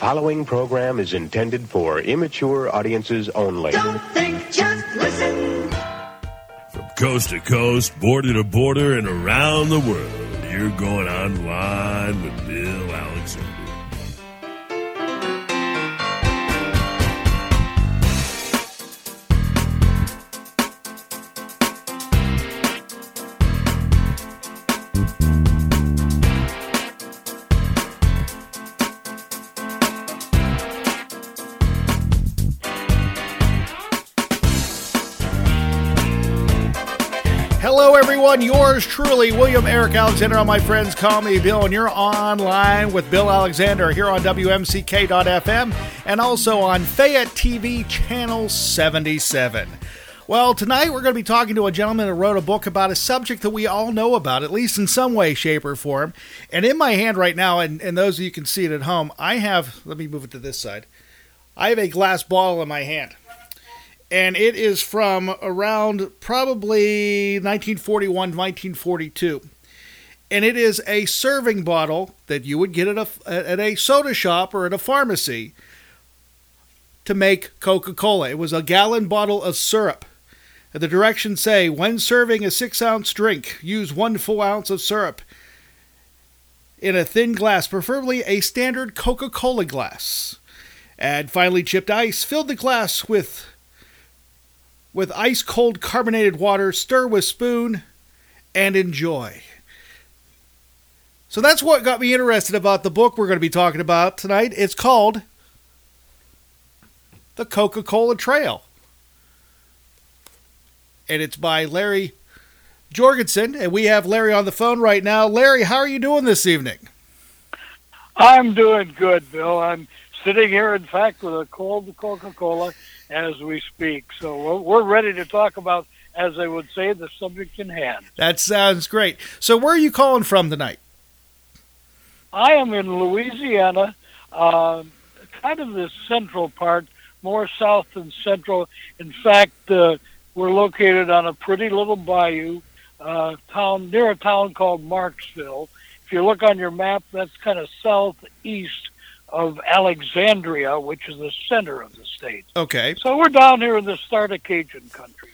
Following program is intended for immature audiences only. Don't think, just listen. From coast to coast, border to border, and around the world, you're going online with everyone. Yours truly, William Eric Alexander. All my friends call me Bill, and you're online with Bill Alexander here on WMCK.FM and also on Fayette TV Channel 77. Well, tonight we're going to be talking to a gentleman who wrote a book about a subject that we all know about, at least in some way, shape, or form. And in my hand right now, and, and those of you can see it at home, I have, let me move it to this side. I have a glass bottle in my hand and it is from around probably 1941 1942 and it is a serving bottle that you would get at a, at a soda shop or at a pharmacy to make coca-cola. It was a gallon bottle of syrup. And the directions say when serving a six ounce drink use one full ounce of syrup in a thin glass preferably a standard coca-cola glass. Add finely chipped ice. Fill the glass with with ice cold carbonated water, stir with spoon, and enjoy. So that's what got me interested about the book we're going to be talking about tonight. It's called The Coca Cola Trail. And it's by Larry Jorgensen. And we have Larry on the phone right now. Larry, how are you doing this evening? I'm doing good, Bill. I'm sitting here, in fact, with a cold Coca Cola as we speak. So we're, we're ready to talk about, as they would say, the subject in hand. That sounds great. So, where are you calling from tonight? I am in Louisiana, uh, kind of the central part, more south than central. In fact, uh, we're located on a pretty little bayou uh, town near a town called Marksville. If you look on your map, that's kind of southeast of Alexandria, which is the center of the state. Okay. So we're down here in the start of Cajun country.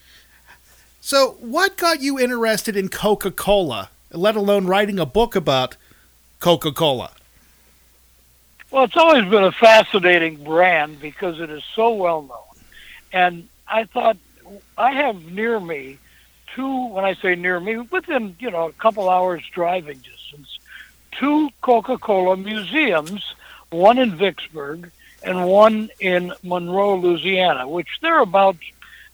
So, what got you interested in Coca Cola, let alone writing a book about Coca Cola? Well, it's always been a fascinating brand because it is so well known. And I thought I have near me two, when I say near me, within, you know, a couple hours driving distance, two Coca Cola museums, one in Vicksburg and one in Monroe, Louisiana, which they're about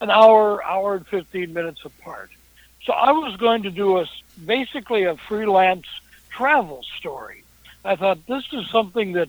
an hour, hour and 15 minutes apart. So I was going to do a basically a freelance travel story. I thought this is something that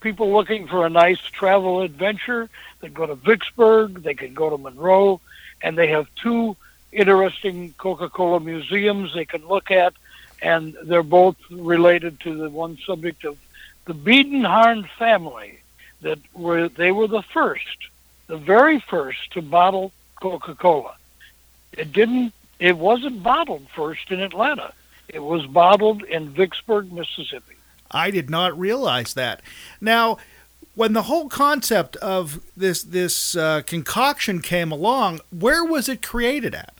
people looking for a nice travel adventure, they go to Vicksburg, they can go to Monroe, and they have two interesting Coca-Cola museums they can look at, and they're both related to the one subject of the Biedenharn family that were they were the first, the very first to bottle Coca-Cola. It didn't it wasn't bottled first in Atlanta. It was bottled in Vicksburg, Mississippi. I did not realize that. Now, when the whole concept of this this uh, concoction came along, where was it created at?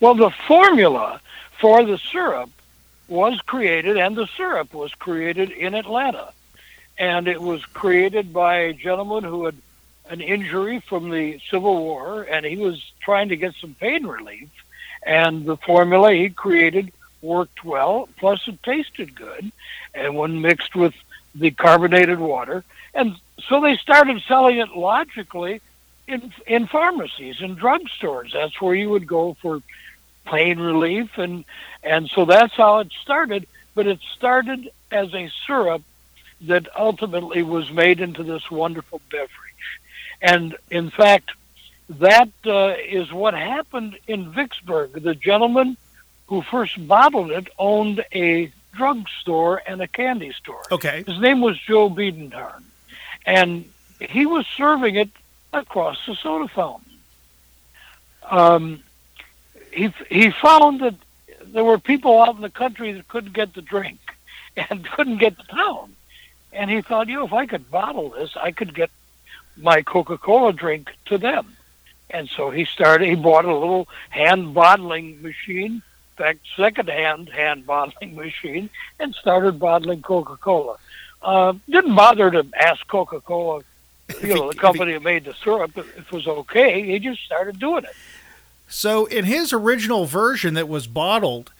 Well, the formula for the syrup was created, and the syrup was created in Atlanta. And it was created by a gentleman who had an injury from the Civil War, and he was trying to get some pain relief. And the formula he created worked well, plus it tasted good, and when mixed with the carbonated water. And so they started selling it logically in in pharmacies and drugstores. That's where you would go for pain relief, and and so that's how it started. But it started as a syrup that ultimately was made into this wonderful beverage. And in fact, that uh, is what happened in Vicksburg. The gentleman who first bottled it owned a drugstore and a candy store. Okay. His name was Joe Biedenharn. And he was serving it across the soda fountain. Um, he, he found that there were people out in the country that couldn't get the drink and couldn't get to town. And he thought, you know, if I could bottle this, I could get my Coca-Cola drink to them. And so he started, he bought a little hand bottling machine, in fact, second-hand hand bottling machine, and started bottling Coca-Cola. Uh, didn't bother to ask Coca-Cola, you know, the company that made the syrup, if it was okay. He just started doing it. So, in his original version that was bottled,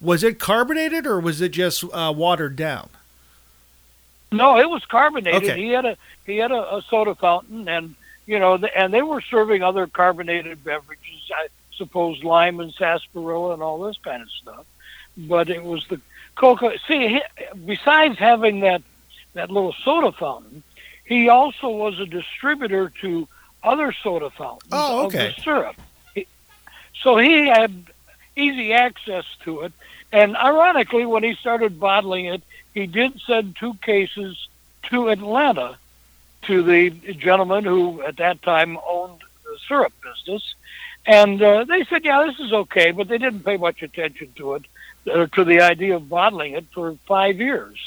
was it carbonated or was it just uh, watered down? No, it was carbonated. Okay. He had a he had a, a soda fountain, and you know, the, and they were serving other carbonated beverages. I suppose lime and sarsaparilla and all this kind of stuff. But it was the coca. See, he, besides having that that little soda fountain, he also was a distributor to other soda fountains Oh, of okay. the syrup. So he had easy access to it. And ironically, when he started bottling it, he did send two cases to Atlanta to the gentleman who at that time owned the syrup business. And uh, they said, yeah, this is okay, but they didn't pay much attention to it, uh, to the idea of bottling it for five years.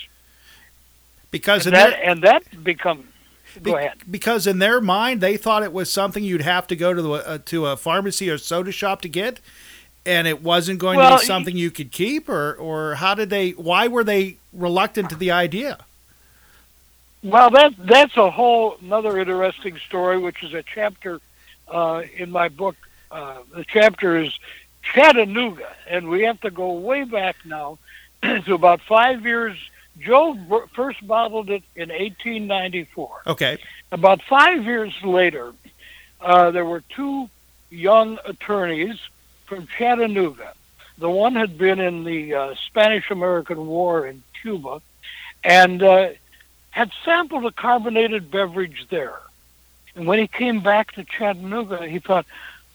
Because And that, their, and that become, be- go ahead. because in their mind they thought it was something you'd have to go to the, uh, to a pharmacy or soda shop to get, and it wasn't going Well, to be something you could keep, or or how did they? Why were they reluctant to the idea? Well, that that's a whole another interesting story, which is a chapter uh, in my book. Uh, the chapter is Chattanooga, and we have to go way back now to about five years. Joe first bottled it in 1894. Okay. About five years later, uh, there were two young attorneys from Chattanooga. The one had been in the uh, Spanish-American War in Cuba, and uh, had sampled a carbonated beverage there. And when he came back to Chattanooga, he thought,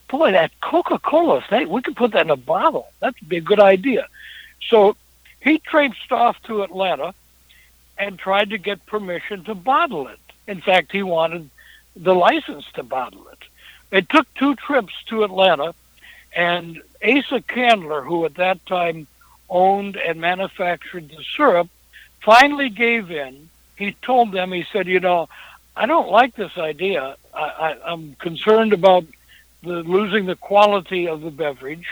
boy, that Coca-Cola thing, we could put that in a bottle. That'd be a good idea. So he traipsed off to Atlanta and tried to get permission to bottle it. In fact, he wanted the license to bottle it. It took two trips to Atlanta, and Asa Candler, who at that time owned and manufactured the syrup, finally gave in. He told them, he said, you know, I don't like this idea. I, I'm concerned about the losing the quality of the beverage.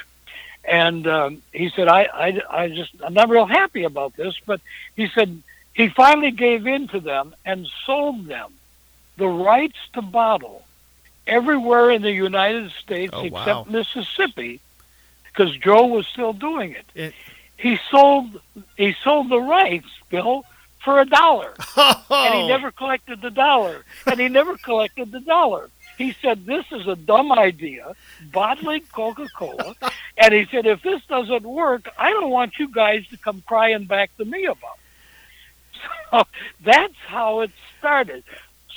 And um, he said, I, I, I just, I'm not real happy about this. But he said, he finally gave in to them and sold them the rights to bottle everywhere in the United States Oh, except wow. Mississippi, because Joe was still doing it. It- He sold he sold the rights, Bill, for a dollar, and Oh. he never collected the dollar, and he never collected the dollar. He said, "This is a dumb idea, bottling Coca-Cola," and he said, "If this doesn't work, I don't want you guys to come crying back to me about." it. So that's how it started.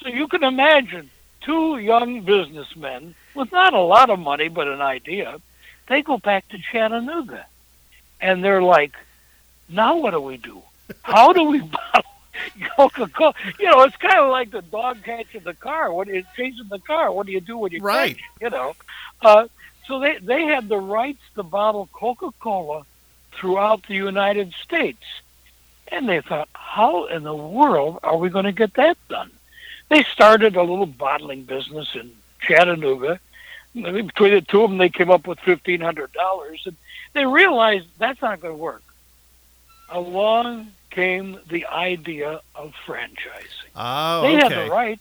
So you can imagine two young businessmen with not a lot of money but an idea. They go back to Chattanooga, and they're like, "Now what do we do? How do we bottle Coca-Cola?" You know, it's kind of like the dog catching the car. What is chasing the car? What do you do when you Right. catch? You know, uh, so they they had the rights to bottle Coca-Cola throughout the United States. And they thought, how in the world are we going to get that done? They started a little bottling business in Chattanooga. Between the two of them, they came up with fifteen hundred dollars, and they realized that's not going to work. Along came the idea of franchising. Oh, They had the right.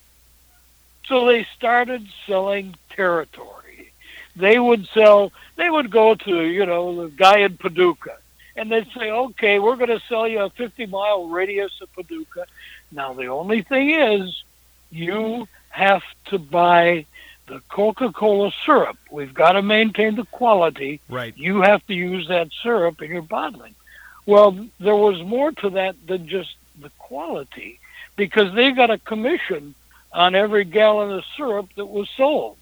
So they started selling territory. They would sell, they would go to, you know, the guy in Paducah, and they'd say, okay, we're going to sell you a 50 mile radius of Paducah. Now, the only thing is, you have to buy the Coca-Cola syrup. We've got to maintain the quality. Right. You have to use that syrup in your bottling. Well, there was more to that than just the quality, because they got a commission on every gallon of syrup that was sold.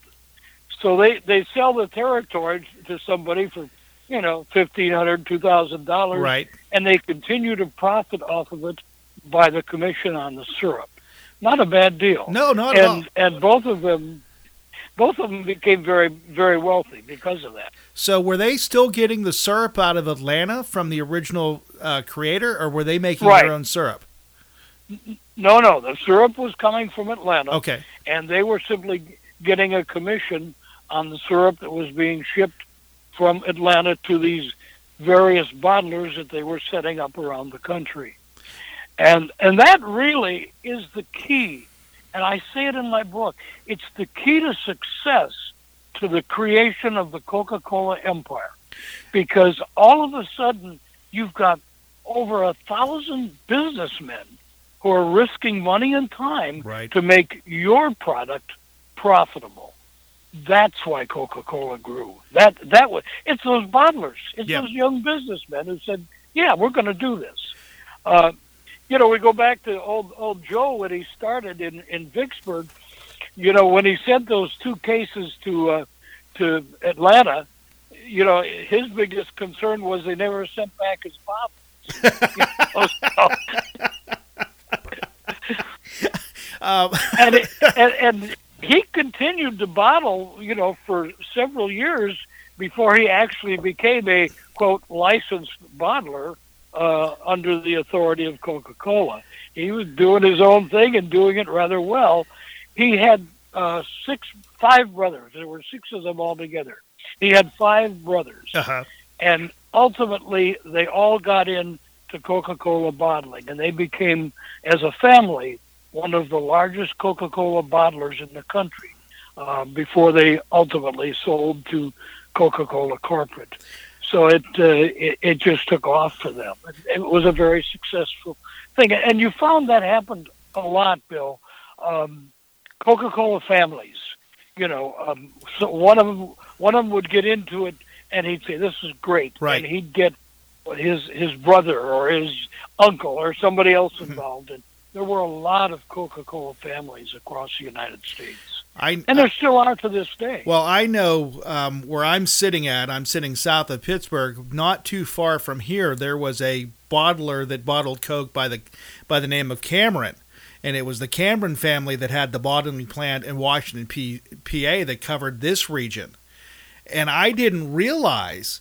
So they they sell the territory to somebody for you know fifteen hundred, two thousand dollars, Right. and they continue to profit off of it by the commission on the syrup. Not a bad deal. No, not at all. and and both of them, both of them became very very wealthy because of that. So were they still getting the syrup out of Atlanta from the original uh, creator, or were they making Right. their own syrup? No, no, the syrup was coming from Atlanta. Okay. and they were simply getting a commission on the syrup that was being shipped from Atlanta to these various bottlers that they were setting up around the country. And and that really is the key. And I say it in my book. It's the key to success to the creation of the Coca-Cola empire. Because all of a sudden you've got over a thousand businessmen who are risking money and time Right. to make your product profitable. That's why Coca-Cola grew. That that was it's those bottlers, it's Yeah. those young businessmen who said, "Yeah, we're going to do this." Uh, you know, we go back to old old Joe when he started in in Vicksburg. You know, when he sent those two cases to uh, to Atlanta, you know, his biggest concern was they never sent back his bottles. You know, so- Um, and, it, and and he continued to bottle, you know, for several years before he actually became a quote licensed bottler uh, under the authority of Coca-Cola. He was doing his own thing and doing it rather well. He had uh, six, five brothers. There were six of them all together. He had five brothers uh-huh. and ultimately they all got into Coca-Cola bottling, and they became, as a family, one of the largest Coca-Cola bottlers in the country uh, before they ultimately sold to Coca-Cola corporate. So it, uh, it it just took off for them. It, it was a very successful thing, and you found that happened a lot, Bill. Um, Coca-Cola families, you know, um, so one of them one of them would get into it and he'd say, "This is great," Right. and he'd get his his brother or his uncle or somebody else involved, and there were a lot of Coca-Cola families across the United States, I and there still are to this day. Well, I know um, where I'm sitting at. I'm sitting south of Pittsburgh, not too far from here. There was a bottler that bottled Coke by the by the name of Cameron, and it was the Cameron family that had the bottling plant in Washington, P, PA, that covered this region. And I didn't realize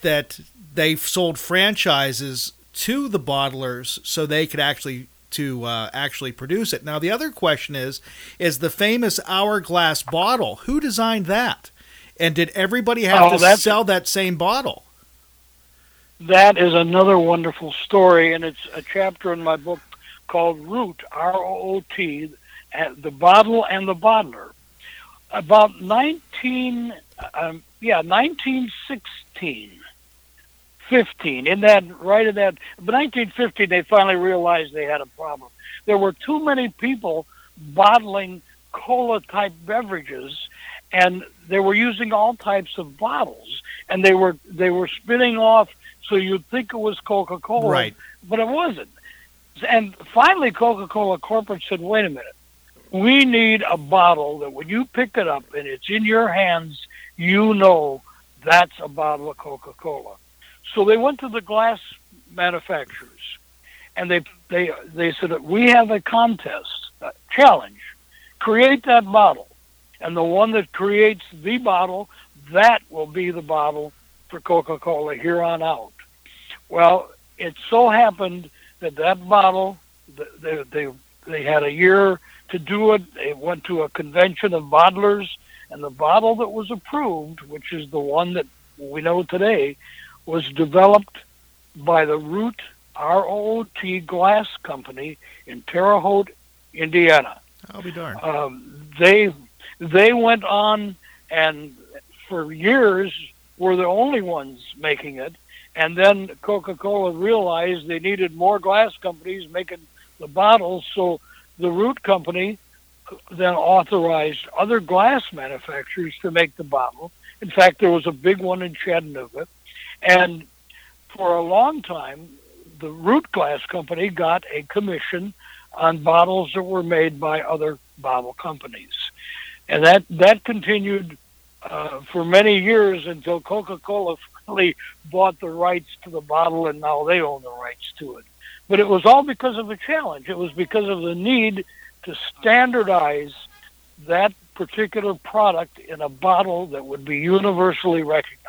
that they sold franchises to the bottlers so they could actually to uh, actually produce it. Now the other question is is the famous hourglass bottle. Who designed that? And did everybody have Oh, to sell that same bottle? That is another wonderful story, and it's a chapter in my book called Root, R O O T, uh, the bottle and the bottler. About 19, um, yeah, 1916, 15, in that, right in that, but 1915, they finally realized they had a problem. There were too many people bottling cola type beverages and they were using all types of bottles and they were they were spinning off so you'd think it was Coca-Cola Right. but it wasn't and finally Coca-Cola corporate said wait a minute we need a bottle that when you pick it up and it's in your hands you know that's a bottle of Coca-Cola so they went to the glass manufacturers and they they they said we have a contest a challenge. Create that bottle and the one that creates the bottle that will be the bottle for Coca-Cola here on out. Well it so happened that that bottle they they they had a year to do it. They went to a convention of bottlers and the bottle that was approved which is the one that we know today was developed by the Root R-O-T Glass Company in Terre Haute, Indiana. I'll be darned. Um, they they went on and for years were the only ones making it, and then Coca-Cola realized they needed more glass companies making the bottles, so the Root Company then authorized other glass manufacturers to make the bottle. In fact, there was a big one in Chattanooga, and for a long time, the Root Glass Company got a commission on bottles that were made by other bottle companies, and that that continued uh, for many years until Coca-Cola finally bought the rights to the bottle, and now they own the rights to it. But it was all because of a challenge. It was because of the need to standardize that particular product in a bottle that would be universally recognized.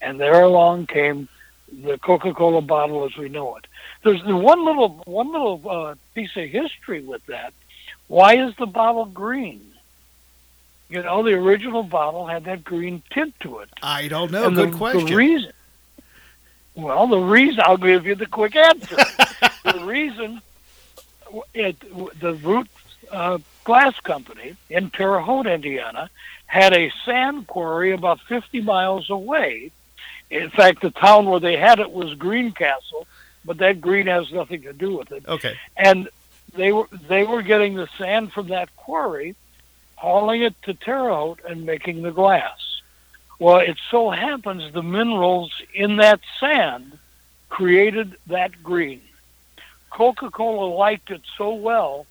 And there along came the Coca-Cola bottle as we know it. There's one little one little uh, piece of history with that. Why is the bottle green? You know, the original bottle had that green tint to it. I don't know. And Good the, question. The reason, well, the reason I'll give you the quick answer. the reason it the Root uh, Glass Company in Terre Haute, Indiana, had a sand quarry about 50 miles away. In fact, the town where they had it was Greencastle, but that green has nothing to do with it. okay. And they were they were getting the sand from that quarry, hauling it to Terre Haute and making the glass. Well, it so happens the minerals in that sand created that green. Coca-Cola liked it so well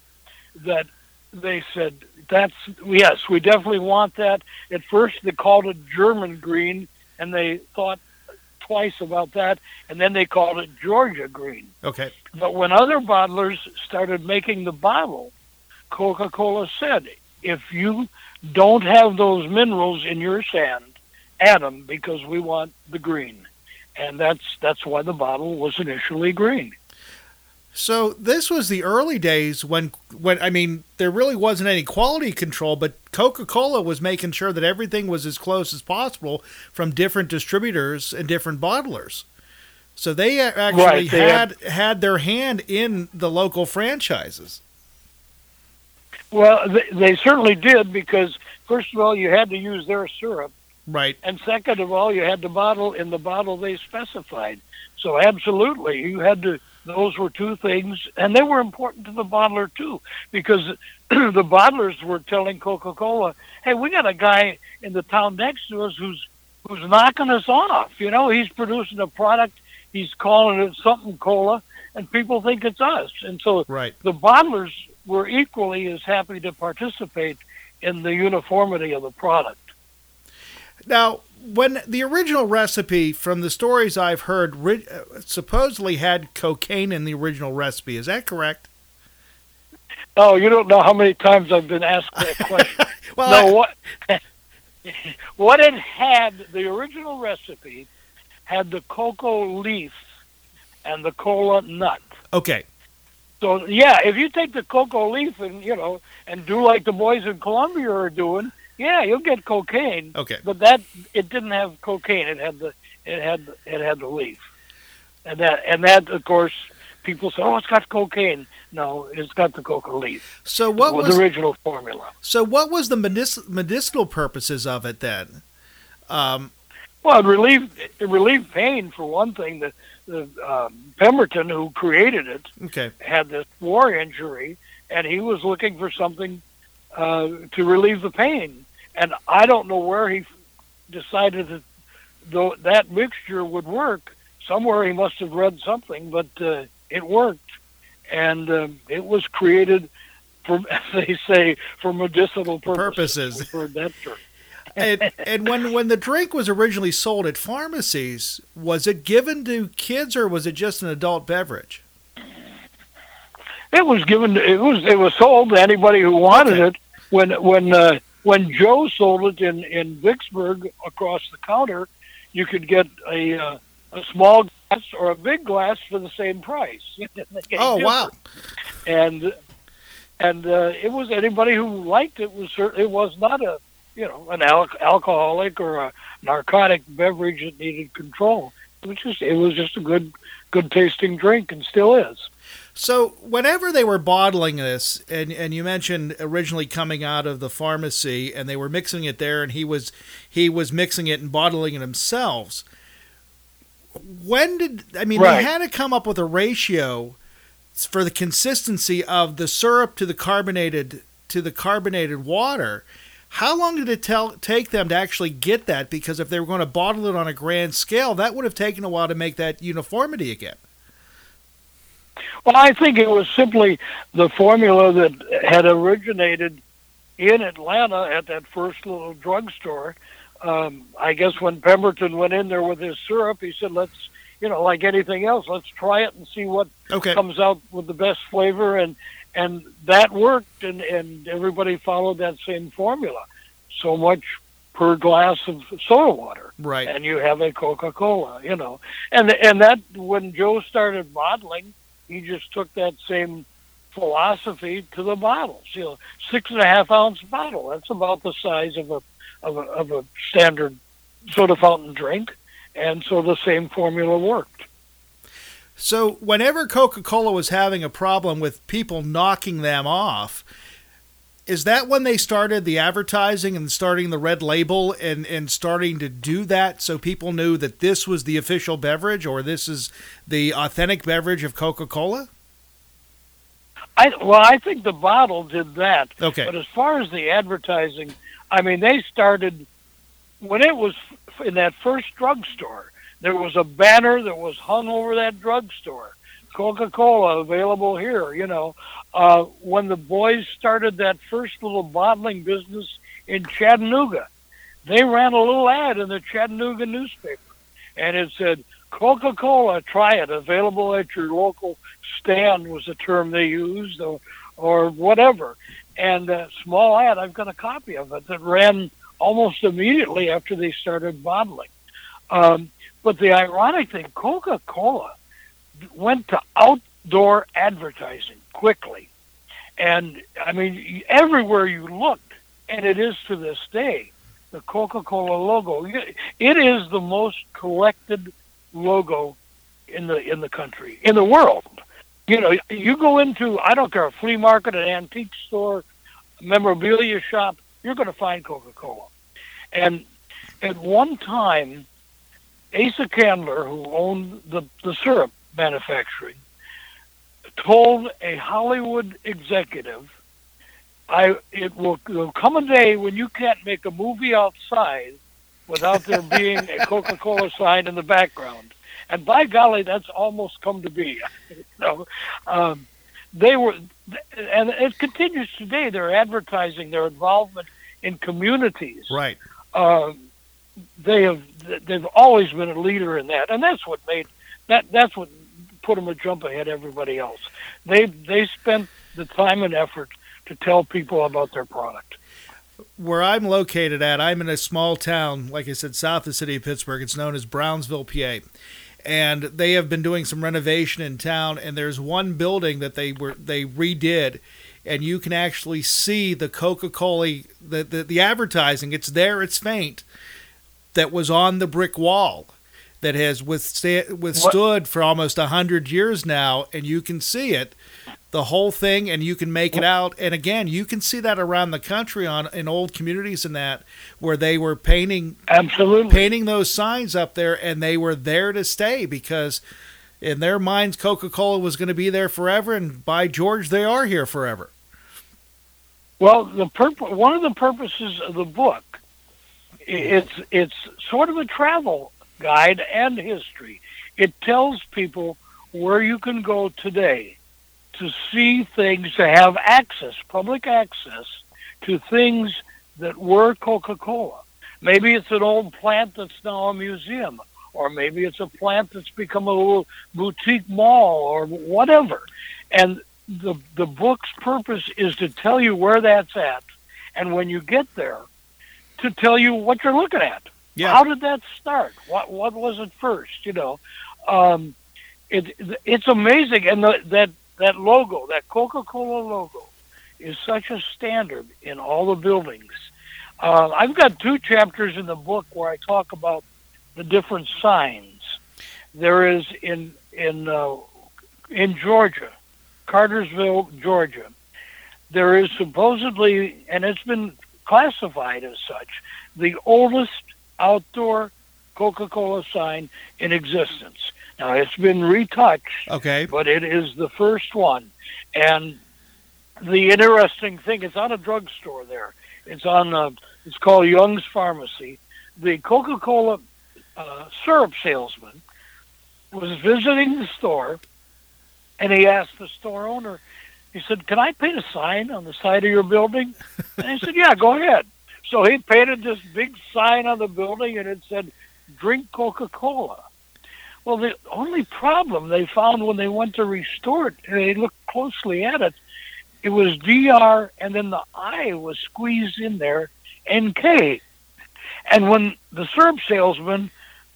that they said, "That's yes, we definitely want that." At first, they called it German green, and they thought twice about that, and then they called it Georgia green. Okay. But when other bottlers started making the bottle, Coca Cola said, if you don't have those minerals in your sand, add them because we want the green. And that's that's why the bottle was initially green. So this was the early days when, when I mean, there really wasn't any quality control, but Coca-Cola was making sure that everything was as close as possible from different distributors and different bottlers. So they actually Right, they had had- had their hand in the local franchises. Well, they, they certainly did because first of all, you had to use their syrup, Right. and second of all, you had to bottle in the bottle they specified. So absolutely, you had to. Those were two things, and they were important to the bottler too, because the bottlers were telling Coca-Cola, "Hey, we got a guy in the town next to us who's who's knocking us off. You know, he's producing a product, he's calling it something cola, and people think it's us." And so Right. the bottlers were equally as happy to participate in the uniformity of the product. Now, when the original recipe, from the stories I've heard, ri- uh, supposedly had cocaine in the original recipe. Is that correct? Oh, you don't know how many times I've been asked that question. Well, no, I- what what it had, the original recipe had the cocoa leaf and the cola nut. okay. So yeah, if you take the cocoa leaf and you know and do like the boys in Colombia are doing, yeah, you'll get cocaine. Okay. But that it didn't have cocaine. It had the it had it had the leaf, and that and that of course people say, oh, it's got cocaine. No, it's got the cocoa leaf. So what was was the original formula? so what was the medic- medicinal purposes of it then? Um, Well, it relieved it relieved pain for one thing. The the um, Pemberton who created it okay. had this war injury, and he was looking for something uh, to relieve the pain. And I don't know where he decided that though that mixture would work. Somewhere he must have read something, but uh, it worked, and um it was created for, as they say, for medicinal purposes. Purposes. For that term. and, and when when the drink was originally sold at pharmacies, was it given to kids or was it just an adult beverage? It was given. It was. It was sold to anybody who wanted Okay. it. When when uh, when Joe sold it in in Vicksburg across the counter, you could get a uh, a small glass or a big glass for the same price. Oh wow! And and uh, it was anybody who liked it was cer- it was not a you know an al- alcoholic or a narcotic beverage that needed control. It was just it was just a good good tasting drink and still is. So whenever they were bottling this, and and you mentioned originally coming out of the pharmacy, and they were mixing it there, and he was he was mixing it and bottling it themselves. When did I mean Right. they had to come up with a ratio for the consistency of the syrup to the carbonated to the carbonated water. How long did it tell, take them to actually get that? Because if they were going to bottle it on a grand scale, that would have taken a while to make that uniformity again. Well, I think it was simply the formula that had originated in Atlanta at that first little drugstore. Um, I guess when Pemberton went in there with his syrup, he said, "Let's, you know, like anything else, let's try it and see what Okay. comes out with the best flavor." And and that worked, and and everybody followed that same formula. So much per glass of soda water Right. and you have a Coca Cola, you know, and and that when Joe started bottling, he just took that same philosophy to the bottles. You know, six and a half ounce bottle. That's about the size of a of a of a standard soda fountain drink, and so the same formula worked. So, whenever Coca Cola was having a problem with people knocking them off, is that when they started the advertising and starting the red label and, and starting to do that so people knew that this was the official beverage or this is the authentic beverage of Coca Cola? I well, I think the bottle did that. Okay. But as far as the advertising, I mean, they started when it was in that first drugstore. There was a banner that was hung over that drugstore. Coca-Cola available here. You know, uh, when the boys started that first little bottling business in Chattanooga, they ran a little ad in the Chattanooga newspaper, and it said Coca-Cola, try it, available at your local stand was the term they used, or or whatever. And a small ad, I've got a copy of it that ran almost immediately after they started bottling. Um, but the ironic thing, Coca-Cola went to outdoor advertising quickly. And I mean, everywhere you looked, and it is to this day, the Coca-Cola logo. It is the most collected logo in the in the country, in the world. You know, you go into I don't care a flea market, an antique store, memorabilia shop, you're going to find Coca-Cola. And at one time, Asa Candler, who owned the the syrup manufacturing, told a Hollywood executive, "I it will, come a day when you can't make a movie outside without there being a Coca-Cola sign in the background." And by golly, that's almost come to be. know, um, they were, and it continues today. Their advertising, their involvement in communities, Right. uh, they have they've always been a leader in that, and that's what made that that's what put them a jump ahead of everybody else. They they spent the time and effort to tell people about their product. Where I'm located at, I'm in a small town, like I said, south of the city of Pittsburgh. It's known as Brownsville, PA. And they have been doing some renovation in town, and there's one building that they were they redid, and you can actually see the Coca-Cola the, the, the advertising. It's there, it's faint, that was on the brick wall that has withstood for almost a hundred years now, and you can see it, the whole thing, and you can make it out. And again, you can see that around the country on in old communities and that where they were painting Absolutely. painting those signs up there, and they were there to stay because in their minds, Coca Cola was going to be there forever, and by George, they are here forever. Well, the purpo- one of the purposes of the book, it's it's sort of a travel guide and history. It tells people where you can go today to see things, to have access, public access to things that were Coca-Cola. Maybe it's an old plant that's now a museum, or maybe it's a plant that's become a little boutique mall, or whatever. And the the book's purpose is to tell you where that's at, and when you get there, to tell you what you're looking at. Yeah. How did that start? What what was it first? You know, um, it it's amazing, and the, that that logo, that Coca-Cola logo, is such a standard in all the buildings. Uh, I've got two chapters in the book where I talk about the different signs. There is in in uh, in Georgia, Cartersville, Georgia. There is supposedly, and it's been classified as such, the oldest outdoor Coca-Cola sign in existence. Now it's been retouched, Okay. but it is the first one. And the interesting thing, it's on a drugstore there. It's on, uh, it's called Young's Pharmacy. The Coca-Cola uh, syrup salesman was visiting the store, and he asked the store owner, he said, "Can I paint a sign on the side of your building?" And he said, "Yeah, go ahead." So he painted this big sign on the building, and it said, "Drink Coca-Cola." Well, the only problem they found when they went to restore it, and they looked closely at it, it was DR, and then the I was squeezed in there, NK. And when the syrup salesman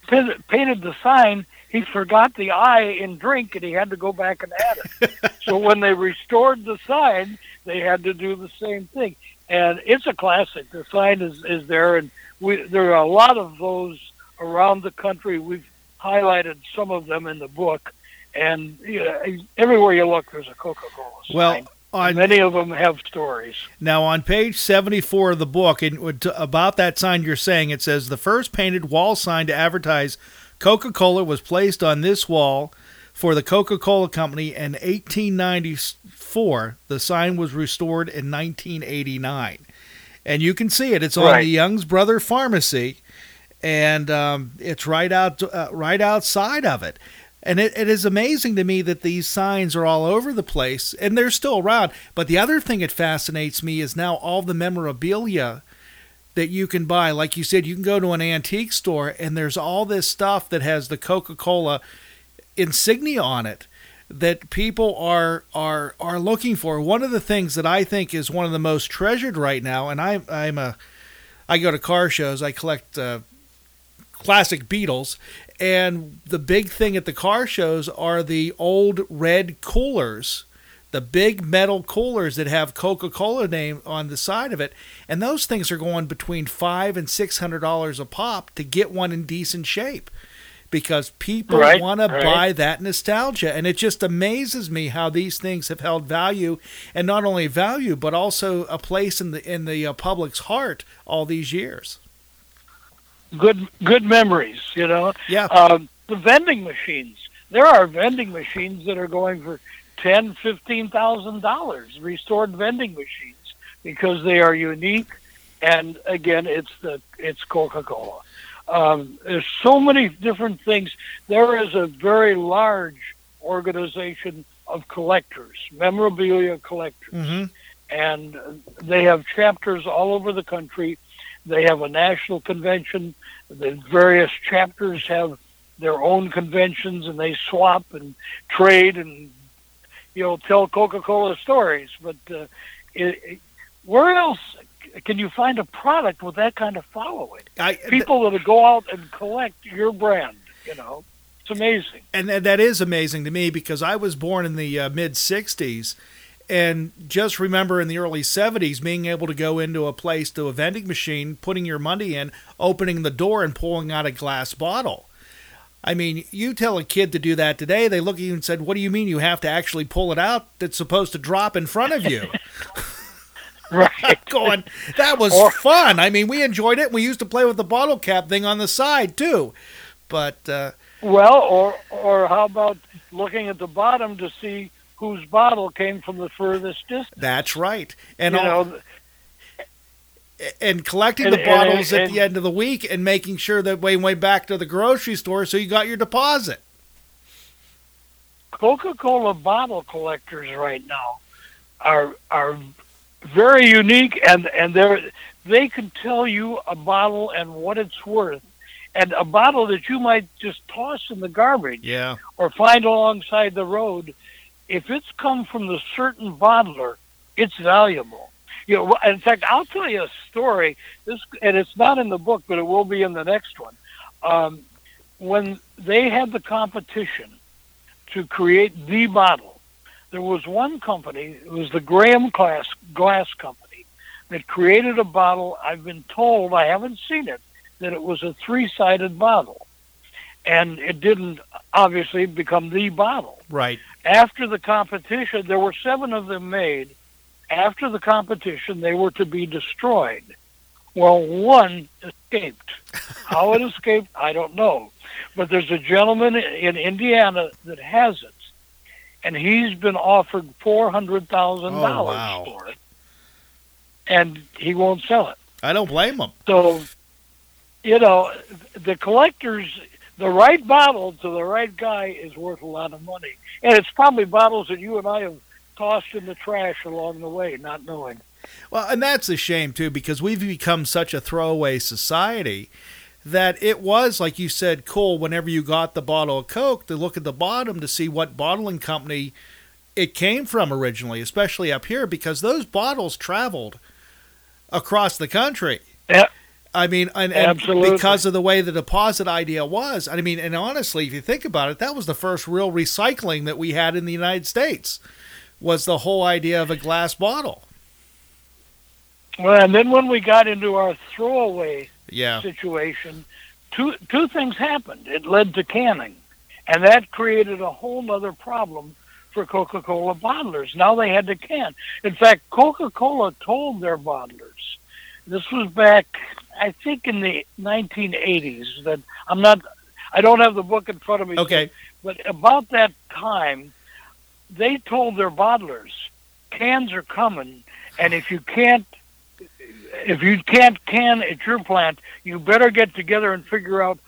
painted the sign, he forgot the I in drink, and he had to go back and add it. so when they restored the sign, they had to do the same thing. And it's a classic. The sign is, is there, and we, there are a lot of those around the country. We've highlighted some of them in the book, and you know, everywhere you look, there's a Coca-Cola sign. Well, on, many of them have stories. Now, on page 74 of the book, and about that sign you're saying, it says the first painted wall sign to advertise Coca Cola was placed on this wall for the Coca Cola Company in 1894. The sign was restored in 1989. And you can see it. It's on Right. the Young's Brother Pharmacy, and um, it's right out uh, right outside of it. And it, it is amazing to me that these signs are all over the place, and they're still around. But the other thing that fascinates me is now all the memorabilia that you can buy. Like you said, you can go to an antique store, and there's all this stuff that has the Coca Cola insignia on it that people are are are looking for. One of the things that I think is one of the most treasured right now, and I I'm a I go to car shows. I collect uh, classic Beetles, and the big thing at the car shows are the old red coolers. The big metal coolers that have Coca-Cola name on the side of it, and those things are going between five and six hundred dollars a pop to get one in decent shape because people Right, want to right. buy that nostalgia. And it just amazes me how these things have held value, and not only value, but also a place in the in the uh, public's heart all these years. Good, good memories. You know. Yeah. Um, the vending machines. There are vending machines that are going for ten, fifteen thousand dollars. Restored vending machines because they are unique, and again, it's the it's Coca Cola. Um, there's so many different things. There is a very large organization of collectors, memorabilia collectors, Mm-hmm. and they have chapters all over the country. They have a national convention. The various chapters have their own conventions, and they swap and trade and you know tell Coca-Cola stories. But uh, it, it, where else can you find a product with that kind of following? I, People that go out and collect your brand. You know, it's amazing. and that that is amazing to me because I was born in the uh, mid '60s, and just remember in the early '70s being able to go into a place to a vending machine, putting your money in, opening the door, and pulling out a glass bottle. I mean, you tell a kid to do that today, they look at you and said, "What do you mean you have to actually pull it out? That's supposed to drop in front of you." Right. Going, that was Or- fun. I mean, we enjoyed it. We used to play with the bottle cap thing on the side too, but. Uh, Well, or or how about looking at the bottom to see whose bottle came from the furthest distance? That's right. And you all, know, and collecting And- the bottles and- at the end of the week and making sure that way went back to the grocery store so you got your deposit. Coca-Cola bottle collectors right now are are very unique, and and they they can tell you a bottle and what it's worth, and a bottle that you might just toss in the garbage Yeah. or find alongside the road, if it's come from the certain bottler, it's valuable. You know, in fact, I'll tell you a story. This, and it's not in the book, but it will be in the next one. Um, when they had the competition to create the bottle, there was one company. It was the Graham Glass Glass Company that created a bottle. I've been told, I haven't seen it, that it was a three-sided bottle and it didn't obviously become the bottle. Right. After the competition, there were seven of them made. After the competition, they were to be destroyed. Well, one escaped. How it escaped, I don't know. But there's a gentleman in Indiana that has it. And he's been offered four hundred thousand Oh, dollars wow. for it, and he won't sell it. I don't blame him. So, you know, the collectors, the right bottle to the right guy is worth a lot of money, and it's probably bottles that you and I have tossed in the trash along the way, not knowing. Well, and that's a shame too because we've become such a throwaway society that it was like you said cool whenever you got the bottle of coke to look at the bottom to see what bottling company it came from originally, especially up here because those bottles traveled across the country. Yeah. I mean, and, and Absolutely. because of the way the deposit idea was, I mean, and honestly, if you think about it, that was the first real recycling that we had in the United States. Was the whole idea of a glass bottle? Well, and then when we got into our throwaway Yeah. situation, two two things happened. It led to canning, and that created a whole other problem for Coca-Cola bottlers. Now they had to can. In fact, Coca-Cola told their bottlers, this was back, I think, in the 1980s. That I'm not, I don't have the book in front of me. Okay. but about that time, they told their bottlers, cans are coming, and if you can't if you can't can at your plant, you better get together and figure out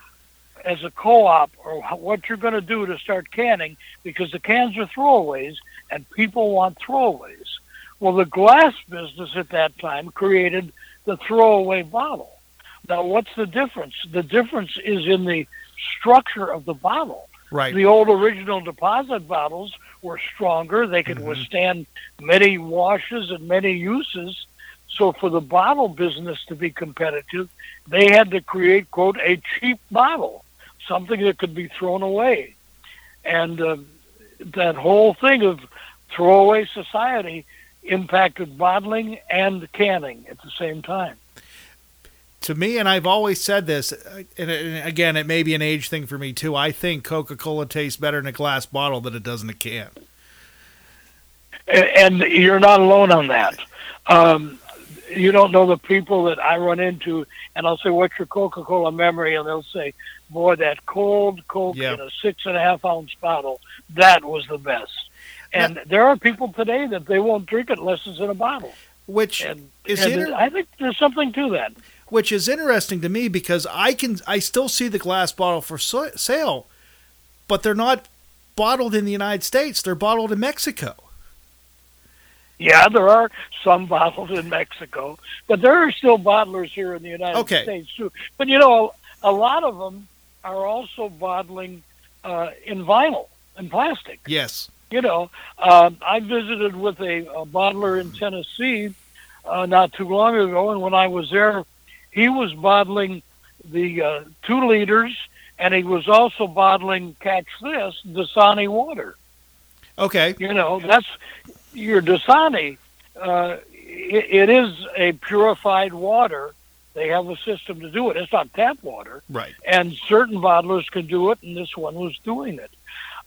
as a co-op or what you're going to do to start canning because the cans are throwaways and people want throwaways. Well, the glass business at that time created the throwaway bottle. Now, what's the difference? The difference is in the structure of the bottle. Right. The old original deposit bottles were stronger. They could mm-hmm. withstand many washes and many uses. So for the bottle business to be competitive, they had to create, quote, a cheap bottle, something that could be thrown away. And uh, that whole thing of throwaway society impacted bottling and canning at the same time. to me, and I've always said this, uh, and, again, it may be an age thing for me too. I think Coca Cola tastes better in a glass bottle than it does in a can. and and you're not alone on that. Um, you don't know the people that I run into, and I'll say, "What's your Coca-Cola memory?" And they'll say, "Boy, that cold Coke Yeah. in a six and a half ounce bottle, that was the best." And there are people today that they won't drink it unless it's in a bottle. Which And, is and inter- I think there's something to that. which is interesting to me because I can I still see the glass bottle for so- sale, but they're not bottled in the United States. They're bottled in Mexico. Yeah, there are some bottles in Mexico, but there are still bottlers here in the United Okay. States too. But you know, a lot of them are also bottling uh, in vinyl and plastic. Yes. You know, um, I visited with a, a bottler in Tennessee uh, not too long ago, and when I was there, he was bottling the uh, two liters, and he was also bottling, catch this, Dasani water. Okay. You know, that's your Dasani. Uh, it, it is a purified water. They have a system to do it. It's not tap water, Right. and certain bottlers can do it, and this one was doing it.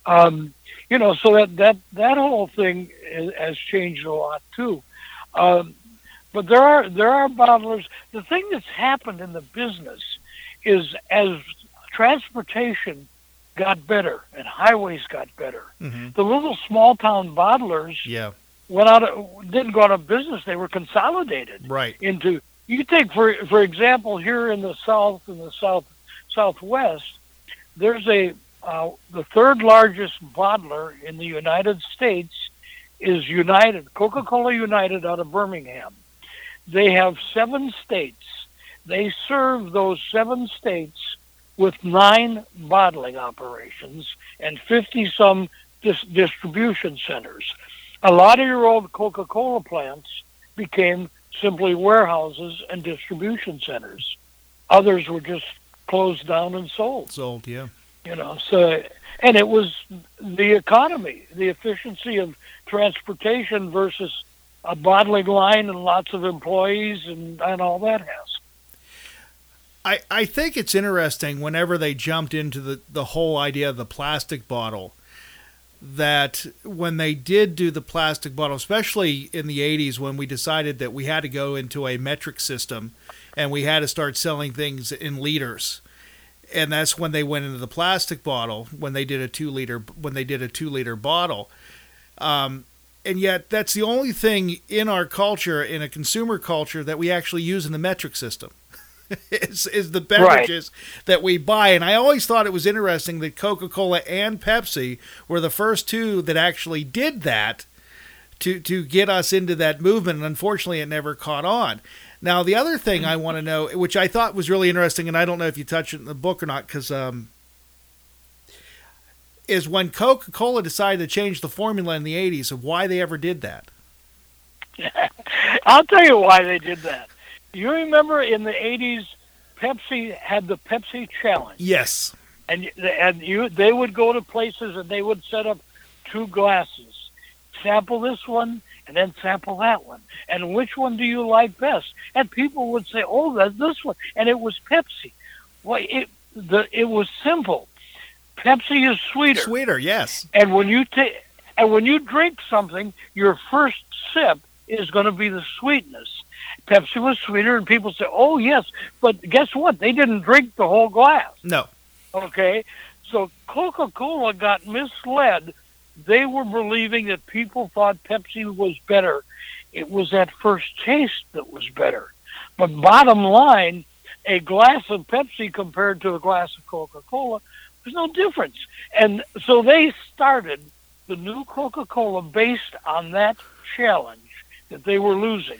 Um, you know, so that that that whole thing i- has changed a lot too. Um, but there are there are bottlers. The thing that's happened in the business is as transportation got better and highways got better, Mhm. the little small town bottlers Yeah. went out of, didn't go out of business. They were consolidated Right. into. You take for for example here in the south in the south southwest, there's a uh, the third largest bottler in the United States is United Coca Cola United out of Birmingham. They have seven states. They serve those seven states with nine bottling operations and 50 some dis- distribution centers. A lot of your old Coca Cola plants became simply warehouses and distribution centers. Others were just closed down and sold, Sold. Yeah. you know. So, and it was the economy, the efficiency of transportation versus a bottling line and lots of employees and, and all that has. I, I think it's interesting whenever they jumped into the, the whole idea of the plastic bottle that when they did do the plastic bottle, especially in the 80s when we decided that we had to go into a metric system and we had to start selling things in liters. And that's when they went into the plastic bottle when they did a 2 liter when they did a 2 liter bottle. Um, and yet, that's the only thing in our culture, in a consumer culture, that we actually use in the metric system. is, is the beverages that we buy. And I always thought it was interesting that Coca Cola and Pepsi were the first two that actually did that to, to get us into that movement. And unfortunately, it never caught on. Now, the other thing I want to know, which I thought was really interesting, and I don't know if you touch it in the book or not, because um, is when Coca Cola decided to change the formula in the 80s of why they ever did that. I'll tell you why they did that. You remember in the 80s, Pepsi had the Pepsi Challenge. Yes. And and you they would go to places and they would set up two glasses. Sample this one and then sample that one. And which one do you like best? And people would say, "Oh, that's this one." And it was Pepsi. Well, it the it was simple. Pepsi is sweeter. Sweeter, yes. And when you take and when you drink something, your first sip is going to be the sweetness. Pepsi was sweeter, and people say, "Oh, yes," but guess what? They didn't drink the whole glass. No. Okay, so Coca-Cola got misled. They were believing that people thought Pepsi was better. It was that first taste that was better. But bottom line, a glass of Pepsi compared to a glass of Coca-Cola, there's no difference. And so they started the new Coca-Cola based on that challenge that they were losing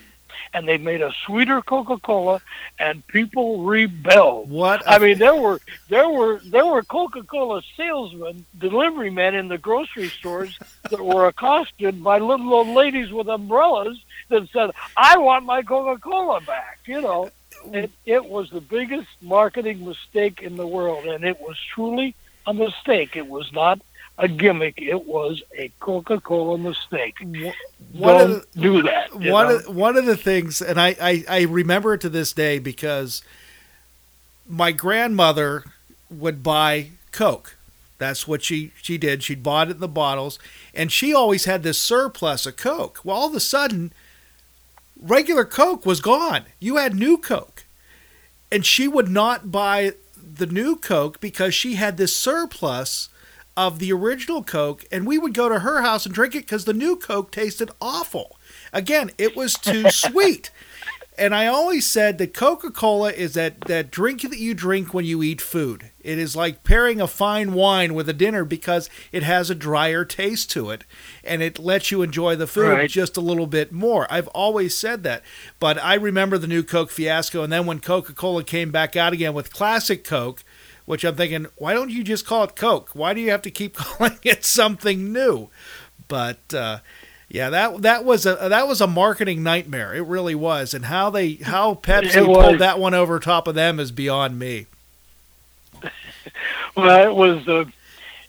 and they made a sweeter Coca-Cola, and people rebelled. What? I mean, there were there were there were Coca-Cola salesmen, delivery men in the grocery stores that were accosted by little old ladies with umbrellas that said, "I want my Coca-Cola back." You know, it it was the biggest marketing mistake in the world, and it was truly a mistake. It was not a gimmick. It was a Coca Cola mistake. One Don't of the, do that. one know? of, one of the things, and I, I, I remember it to this day because my grandmother would buy Coke. That's what she, she did. She'd bought it in the bottles, and she always had this surplus of Coke. Well, all of a sudden, regular Coke was gone. You had new Coke. And she would not buy the new Coke because she had this surplus of the original Coke, and we would go to her house and drink it because the new Coke tasted awful. Again, it was too sweet. And I always said that Coca Cola is that, that drink that you drink when you eat food. It is like pairing a fine wine with a dinner because it has a drier taste to it and it lets you enjoy the food Right. just a little bit more. I've always said that. But I remember the new Coke fiasco, and then when Coca Cola came back out again with classic Coke, which I'm thinking, why don't you just call it Coke? Why do you have to keep calling it something new? But uh, yeah, that that was a that was a marketing nightmare. It really was, and how they how Pepsi pulled that one over top of them is beyond me. Well, it was uh,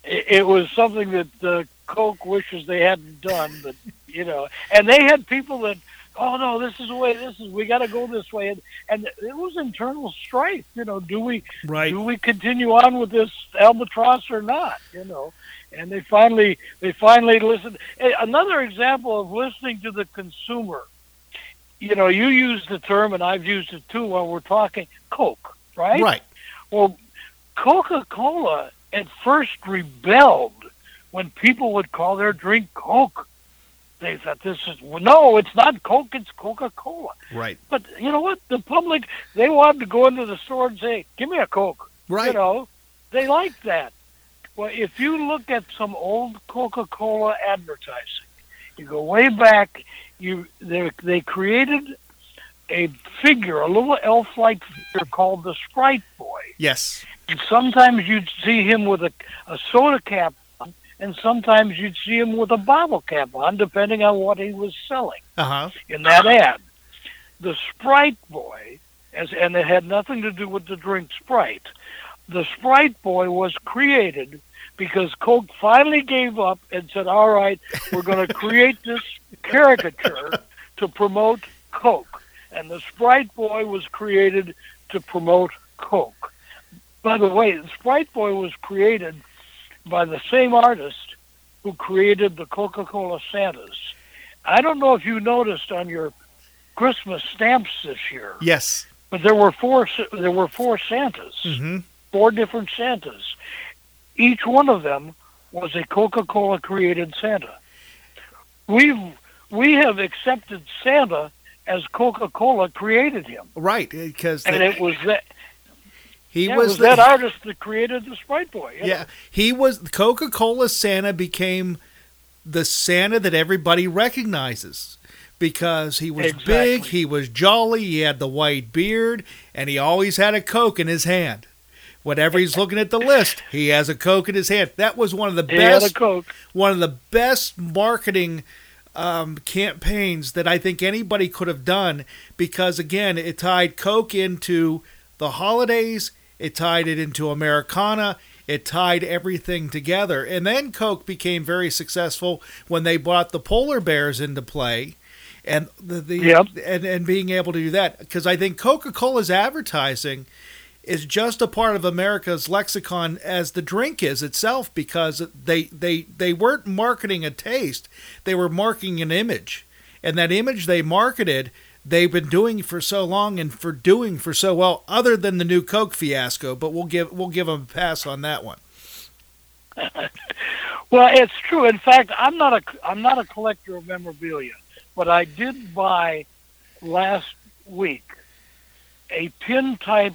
it, it was something that uh, Coke wishes they hadn't done, but you know, and they had people that, oh no, this is the way. This is we got to go this way, and and it was internal strife. You know, do we Right. do we continue on with this albatross or not? You know, and they finally they finally listened. Another example of listening to the consumer. You know, you use the term, and I've used it too when we're talking Coke, right? Right. Well, Coca Cola at first rebelled when people would call their drink Coke. They thought this is no, it's not Coke, it's Coca Cola. Right. But you know what? The public they wanted to go into the store and say, "Give me a Coke." Right. You know, they like that. Well, if you look at some old Coca Cola advertising, you go way back. You they they created a figure, a little elf-like figure called the Sprite Boy. Yes. And sometimes you'd see him with a, a soda cap and sometimes you'd see him with a bottle cap on, depending on what he was selling Uh huh. in that ad. The Sprite Boy, as and it had nothing to do with the drink Sprite. The Sprite Boy was created because Coke finally gave up and said, "All right, we're going to create this caricature to promote Coke." And the Sprite Boy was created to promote Coke. By the way, the Sprite Boy was created by the same artist who created the Coca-Cola Santas. I don't know if you noticed on your Christmas stamps this year, Yes. but there were four. There were four Santas, Mm-hmm. four different Santas. Each one of them was a Coca-Cola created Santa. we've we have accepted Santa as Coca-Cola created him, Right, because and it was that he yeah, was, was the, that artist that created the Sprite Boy. know? Yeah, he was Coca Cola Santa became the Santa that everybody recognizes because he was Exactly. big, he was jolly, he had the white beard, and he always had a Coke in his hand. Whenever he's looking at the list, he has a Coke in his hand. That was one of the He best one of the best marketing um, campaigns that I think anybody could have done because again, it tied Coke into the holidays, it tied it into Americana, it tied everything together. And then Coke became very successful when they brought the polar bears into play. And the, the Yep. and, and being able to do that because I think Coca-Cola's advertising is just a part of America's lexicon as the drink is itself because they they they weren't marketing a taste they were marketing an image and that image they marketed they've been doing for so long and for doing for so well other than the new Coke fiasco but we'll give we'll give them a pass on that one Well, it's true. In fact, I'm not a I'm not a collector of memorabilia, but I did buy last week a pin type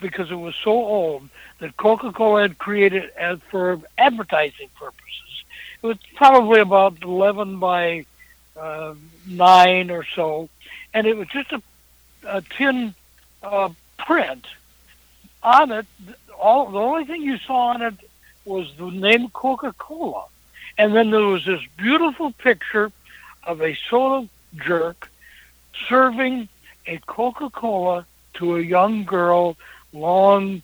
because it was so old that Coca-Cola had created as for advertising purposes. It was probably about 11 by uh, nine or so, and it was just a, a tin uh, print on it. All the only thing you saw on it was the name Coca-Cola. And then there was this beautiful picture of a soda jerk serving a Coca-Cola to a young girl, long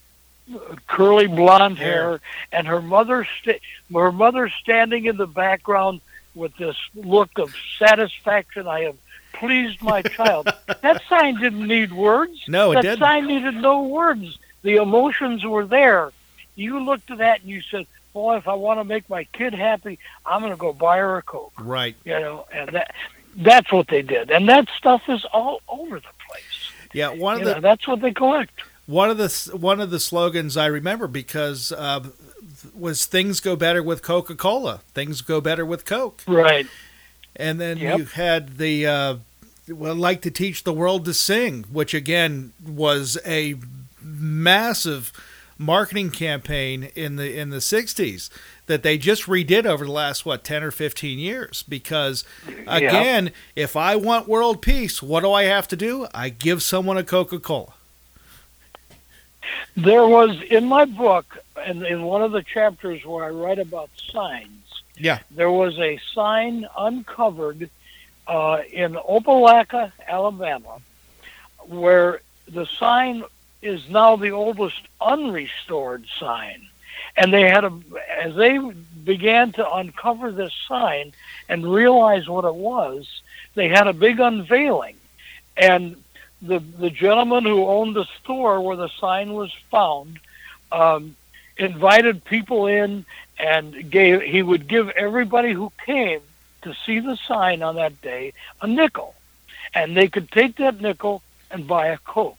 uh, curly blonde hair, and her mother sta- her mother standing in the background with this look of satisfaction. I have pleased my child. that sign didn't need words. No, it that didn't. sign needed no words. The emotions were there. You looked at that and you said, "Boy, if I want to make my kid happy, I'm going to go buy her a coke." right You know, and that that's what they did, and that stuff is all over the place. yeah one of You the know, that's what they collect. one of the one of the slogans I remember because uh, was things go better with Coca Cola. Things go better with Coke. Right. And then Yep. you had the uh, well, like to teach the world to sing, which again was a massive marketing campaign in the in the '60s that they just redid over the last what 10 or 15 years. Because again, if I want world peace, what do I have to do? I give someone a Coca Cola. There was in my book, and in one of the chapters where I write about signs, Yeah. there was a sign uncovered uh, in Opelika, Alabama, where the sign is now the oldest unrestored sign. And they had a, as they began to uncover this sign and realize what it was, they had a big unveiling. And the the gentleman who owned the store where the sign was found um, invited people in and gave he would give everybody who came to see the sign on that day a nickel, and they could take that nickel and buy a coke.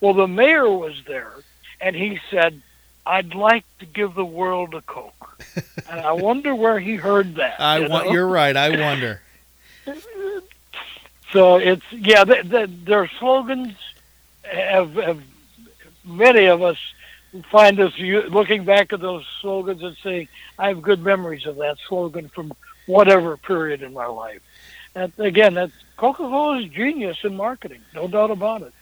Well, the mayor was there, and he said, "I'd like to give the world a coke," and I wonder where he heard that. I you want know? you're right. I wonder. So it's yeah, the, the, their slogans have, have many of us find us looking back at those slogans and saying, "I have good memories of that slogan from whatever period in my life." And again, that's Coca-Cola's genius in marketing, no doubt about it.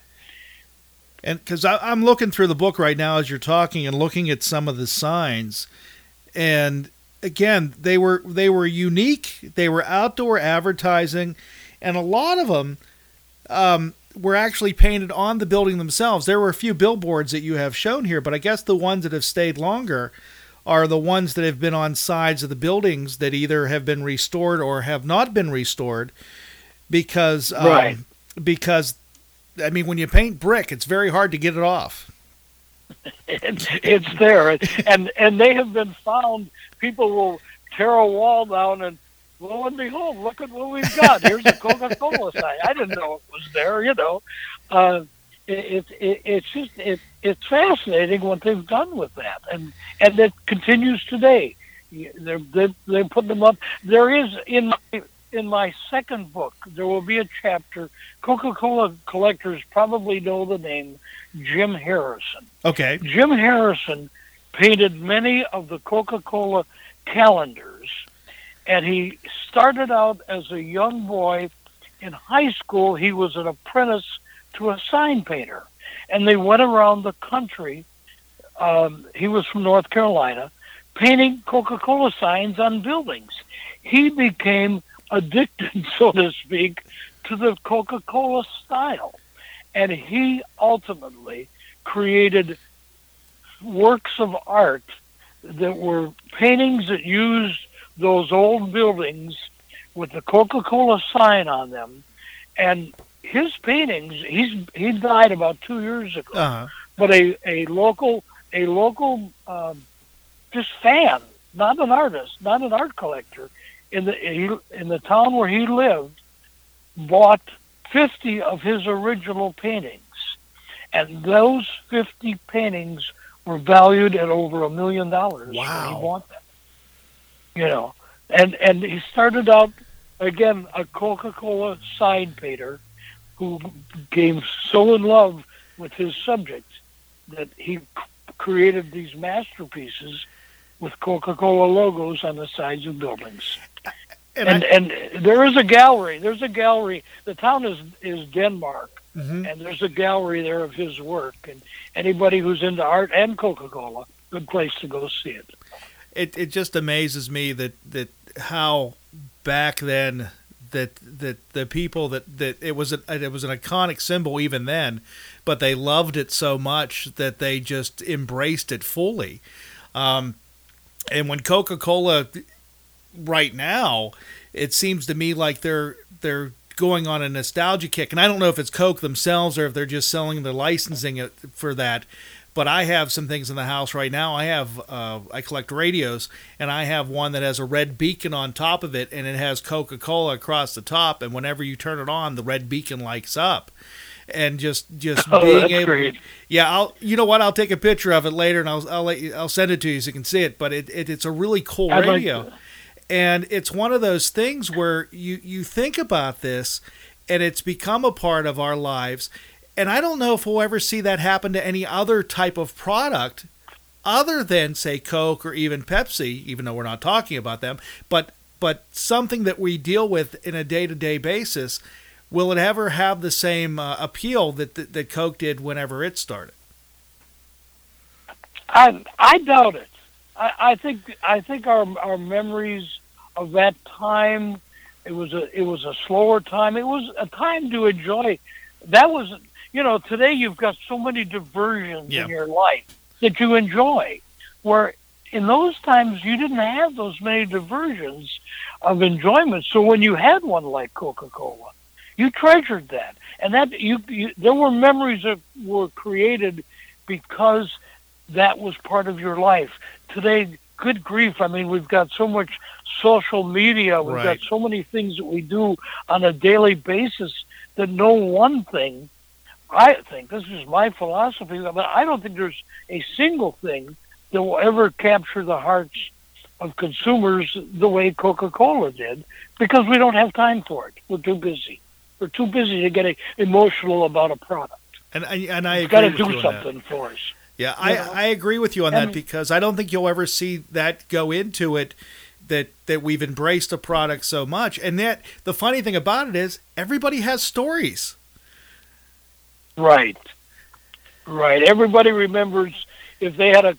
And because I'm looking through the book right now as you're talking and looking at some of the signs, and again, they were they were unique. They were outdoor advertising, and a lot of them um, were actually painted on the building themselves. There were a few billboards that you have shown here, but I guess the ones that have stayed longer are the ones that have been on sides of the buildings that either have been restored or have not been restored because um, Right. because I mean when you paint brick it's very hard to get it off. It's, it's there, and and they have been found. People will tear a wall down, and lo and behold, look at what we've got. Here's a Coca-Cola sign. I didn't know it was there. You know, uh, it, it, it's just it, it's fascinating what they've done with that, and and it continues today. They're they're, they're putting them up. There is in my in my second book, there will be a chapter. Coca-Cola collectors probably know the name Jim Harrison. Okay. Jim Harrison painted many of the Coca-Cola calendars, and he started out as a young boy. In high school, he was an apprentice to a sign painter, and they went around the country. Um, he was from North Carolina, painting Coca-Cola signs on buildings. He became addicted, so to speak, to the Coca-Cola style, and he ultimately created works of art that were paintings that used those old buildings with the Coca-Cola sign on them, and his paintings. He's he died about two years ago, Uh-huh. but a a local a local um, just fan, not an artist, not an art collector, in the in the town where he lived, bought fifty of his original paintings, and those fifty paintings were valued at over a million dollars when Wow. he bought them. You know, and and he started out again a Coca-Cola sign painter who became so in love with his subject that he created these masterpieces with Coca-Cola logos on the sides of buildings. And, And I, and there is a gallery. There's a gallery. The town is is Denmark, Mhm. and there's a gallery there of his work. And anybody who's into art and Coca-Cola, good place to go see it. It it just amazes me that that how back then that that the people that that it was a, it was an iconic symbol even then, but they loved it so much that they just embraced it fully. Um, and when Coca Cola, right now, it seems to me like they're they're going on a nostalgia kick, and I don't know if it's Coke themselves or if they're just selling the licensing for that. But I have some things in the house right now. I have uh, I collect radios, and I have one that has a red beacon on top of it, and it has Coca Cola across the top. And whenever you turn it on, the red beacon lights up. And just just Oh, being able, great. yeah, I'll. You know what? I'll take a picture of it later, and I'll I'll let you, I'll send it to you so you can see it. But it, it it's a really cool I'd radio, to- and it's one of those things where you you think about this, and it's become a part of our lives. And I don't know if we'll ever see that happen to any other type of product, other than say Coke or even Pepsi, even though we're not talking about them. But but something that we deal with in a day to day basis. Will it ever have the same uh, appeal that, that that Coke did whenever it started? I I doubt it. I, I think I think our our memories of that time it was a it was a slower time. It was a time to enjoy. That was you know today you've got so many diversions Yeah. in your life that you enjoy. Where in those times you didn't have those many diversions of enjoyment. So when you had one like Coca Cola, you treasured that, and that you, you there were memories that were created because that was part of your life. Today, good grief! I mean, we've got so much social media. We've Right. got so many things that we do on a daily basis that no one thing. I think this is my philosophy, but I don't think there's a single thing that will ever capture the hearts of consumers the way Coca-Cola did, because we don't have time for it. We're too busy. We're too busy to get emotional about a product. And I, and I agree got to do that. something for us. Yeah, I, know? I agree with you on And- that because I don't think you'll ever see that go into it that that we've embraced a product so much. And that the funny thing about it is everybody has stories. Right. Right. Everybody remembers if they had a,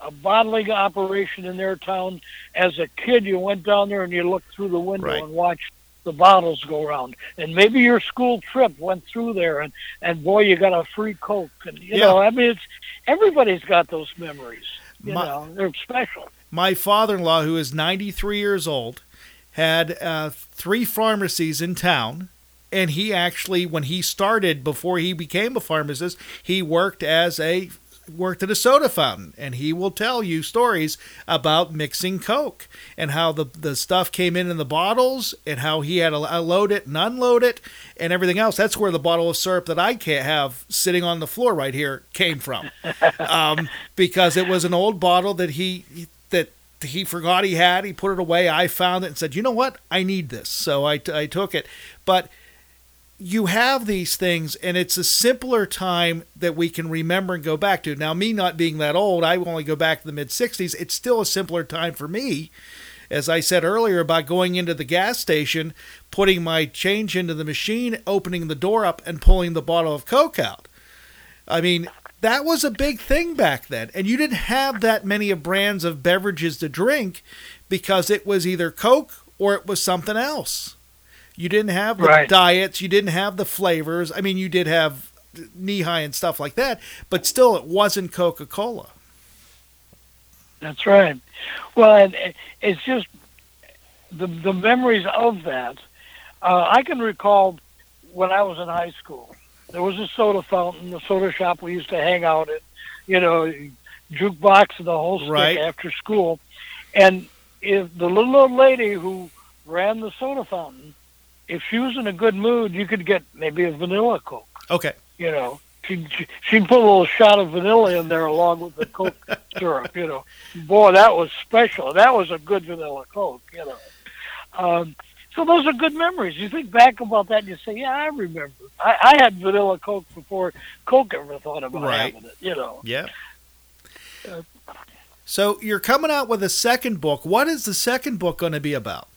a bottling operation in their town as a kid, you went down there and you looked through the window Right. and watched the bottles go around. And maybe your school trip went through there and, and boy, you got a free Coke. And, you Yeah. know, I mean, it's, everybody's got those memories. You My- know, they're special. My father-in-law, who is 93 years old, had uh, three pharmacies in town. And he actually, when he started, before he became a pharmacist, he worked as a worked at a soda fountain, and he will tell you stories about mixing Coke and how the the stuff came in in the bottles and how he had to load it and unload it and everything else. That's where the bottle of syrup that I can't have sitting on the floor right here came from, um, because it was an old bottle that he that he forgot he had. He put it away. I found it and said, you know what? I need this. So I, I took it. But you have these things, and it's a simpler time that we can remember and go back to. Now, me not being that old, I only go back to the mid 60s. It's still a simpler time for me. As I said earlier about going into the gas station, putting my change into the machine, opening the door up, and pulling the bottle of Coke out. I mean, that was a big thing back then. And you didn't have that many of brands of beverages to drink because it was either Coke or it was something else. You didn't have the Right. diets, you didn't have the flavors. I mean, you did have Nehi and stuff like that, but still, it wasn't Coca Cola. That's right. Well, and it's just the the memories of that. Uh, I can recall when I was in high school. There was a soda fountain, the soda shop we used to hang out at. You know, jukebox and the whole stick Right. after school. And if the little old lady who ran the soda fountain, if she was in a good mood, you could get maybe a vanilla Coke Okay. you know. She she put a little shot of vanilla in there along with the Coke syrup, you know. Boy, that was special. That was a good vanilla Coke, you know. Um, so those are good memories. You think back about that and you say, yeah, I remember. I, I had vanilla Coke before Coke ever thought about Right. having it, you know. Yeah. So you're coming out with a second book. What is the second book going to be about?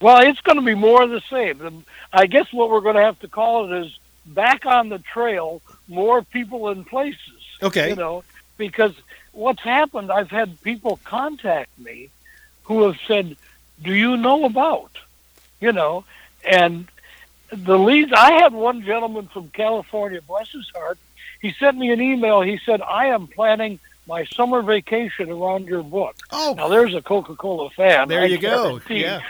Well, it's going to be more of the same. I guess what we're going to have to call it is back on the trail, more people and places. Okay. You know, because what's happened, I've had people contact me who have said, "Do you know about?" You know, and the leads. I had one gentleman from California, bless his heart. He sent me an email. He said, "I am planning my summer vacation around your book." Oh, Now, there's a Coca-Cola fan. there I you go. Yeah.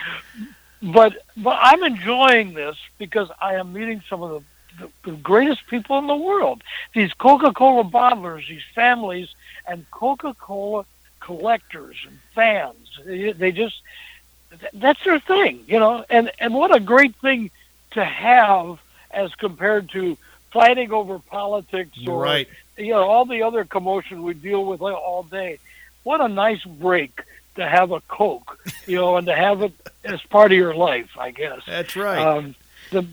But but I'm enjoying this because I am meeting some of the, the, the greatest people in the world. These Coca-Cola bottlers, these families, and Coca-Cola collectors and fans. They, they just that's their thing, you know. And and what a great thing to have as compared to fighting over politics or Right. you know all the other commotion we deal with all day. What a nice break to have a Coke, you know, and to have it as part of your life, I guess. That's right. Um, the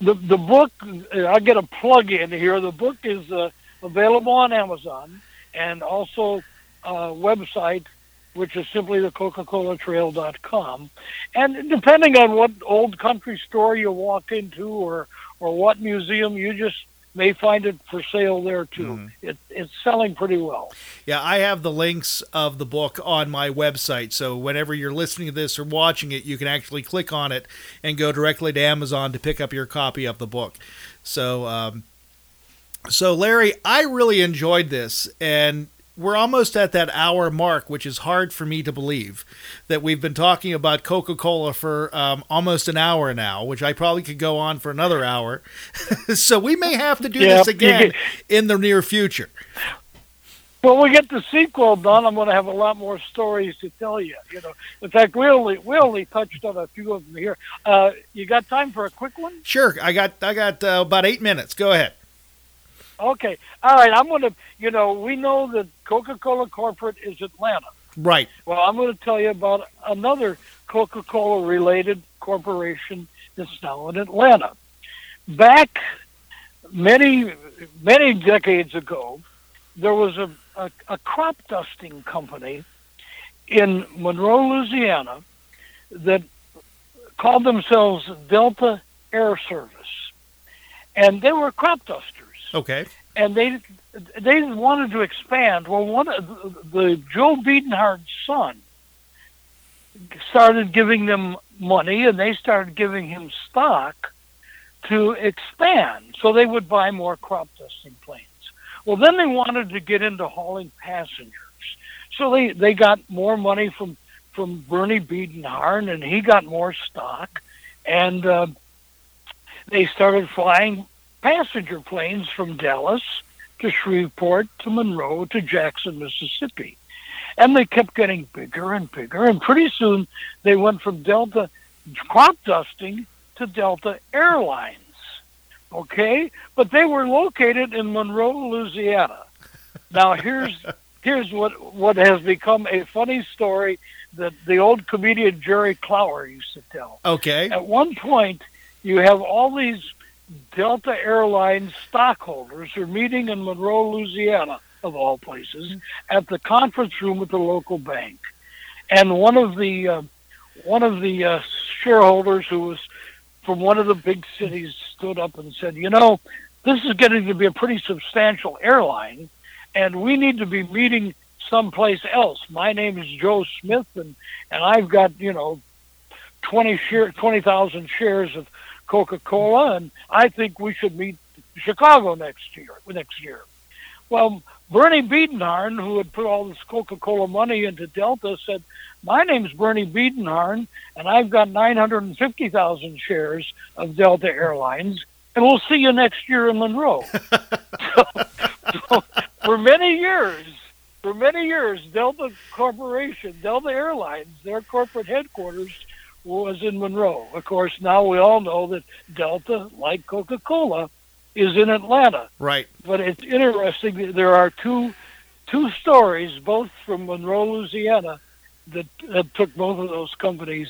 the the book I get a plug in here. The book is uh, available on Amazon and also uh, website, which is simply the Coca-Cola Trail.com. And depending on what old country store you walk into or or what museum, you just may find it for sale there too. It, it's selling pretty well. Yeah, I have the links of the book on my website. So whenever you're listening to this or watching it, you can actually click on it and go directly to Amazon to pick up your copy of the book. So, um, so Larry, I really enjoyed this, and we're almost at that hour mark, which is hard for me to believe that we've been talking about Coca Cola for um, almost an hour now, which I probably could go on for another hour. so we may have to do Yeah, this again in the near future. When we get the sequel done, I'm going to have a lot more stories to tell you. You know, in fact, we only we only touched on a few of them here. Uh, you got time for a quick one? Sure, I got I got uh, about eight minutes. Go ahead. Okay, all right. I'm going to. You know, we know that Coca-Cola corporate is Atlanta. Right. Well, I'm going to tell you about another Coca-Cola related corporation that's now in Atlanta. Back many, many decades ago, there was a, a, a crop dusting company in Monroe, Louisiana that called themselves Delta Air Service. And they were crop dusters Okay. and they they wanted to expand. Well, one the, Joe Biedenharn's son started giving them money, and they started giving him stock to expand, so they would buy more crop dusting planes. Well, then they wanted to get into hauling passengers, so they they got more money from from Bernie Biedenhard, and he got more stock, and uh, they started flying passenger planes from Dallas to Shreveport to Monroe to Jackson, Mississippi. And they kept getting bigger and bigger, and pretty soon they went from Delta crop dusting to Delta Airlines. Okay? But they were located in Monroe, Louisiana. Now here's here's what what has become a funny story that the old comedian Jerry Clower used to tell. Okay. At one point, you have all these Delta Airlines stockholders are meeting in Monroe, Louisiana, of all places, at the conference room at the local bank, and one of the uh, one of the uh, shareholders who was from one of the big cities stood up and said, "You know, this is getting to be a pretty substantial airline, and we need to be meeting someplace else. My name is Joe Smith, and and I've got you know twenty share twenty thousand shares of Coca Cola, and I think we should meet Chicago next year. Next year, well." Bernie Biedenharn, who had put all this Coca-Cola money into Delta, said, "My name's Bernie Biedenharn, and I've got 950,000 shares of Delta Airlines, and we'll see you next year in Monroe." so, so for many years, for many years, Delta Corporation, Delta Airlines, their corporate headquarters was in Monroe. Of course, now we all know that Delta, like Coca-Cola, is in Atlanta. Right. But it's interesting. that There are two two stories, both from Monroe, Louisiana, that, that took both of those companies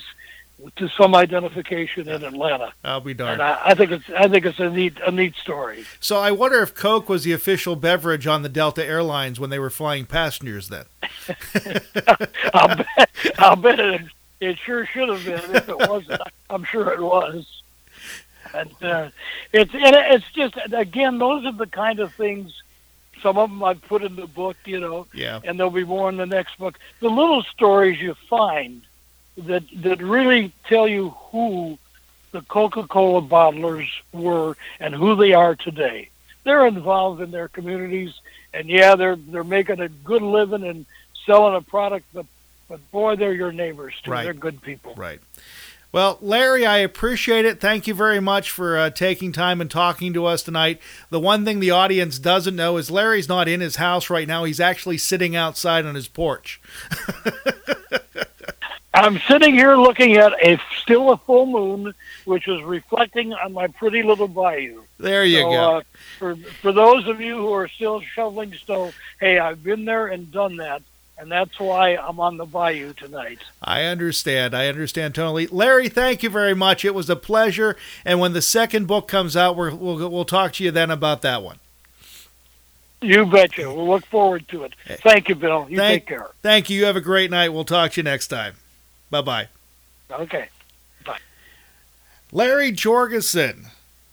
to some identification in Atlanta. I'll be darned. I, I think it's I think it's a neat a neat story. So I wonder if Coke was the official beverage on the Delta Airlines when they were flying passengers then. I'll bet I'll bet it it sure should have been. If it wasn't, I'm sure it was. And uh, it's and it's just again, those are the kind of things. Some of them I've put in the book, you know, Yeah. and there'll be more in the next book. The little stories you find that that really tell you who the Coca-Cola bottlers were and who they are today. They're involved in their communities, and yeah, they're they're making a good living and selling a product, but but boy, they're your neighbors too. Right. They're good people. Right. Well, Larry, I appreciate it. Thank you very much for uh, taking time and talking to us tonight. The one thing the audience doesn't know is Larry's not in his house right now. He's actually sitting outside on his porch. I'm sitting here looking at a still a full moon, which is reflecting on my pretty little bayou. There you so, go. Uh, for for those of you who are still shoveling snow, hey, I've been there and done that, and that's why I'm on the bayou tonight. I understand. I understand totally. Larry, thank you very much. It was a pleasure. And when the second book comes out, we're, we'll we'll talk to you then about that one. You betcha. We'll look forward to it. Eh. Thank you, Bill. You Thank- take care. Thank you. You have a great night. We'll talk to you next time. Bye bye. Okay. Bye. Larry Jorgensen,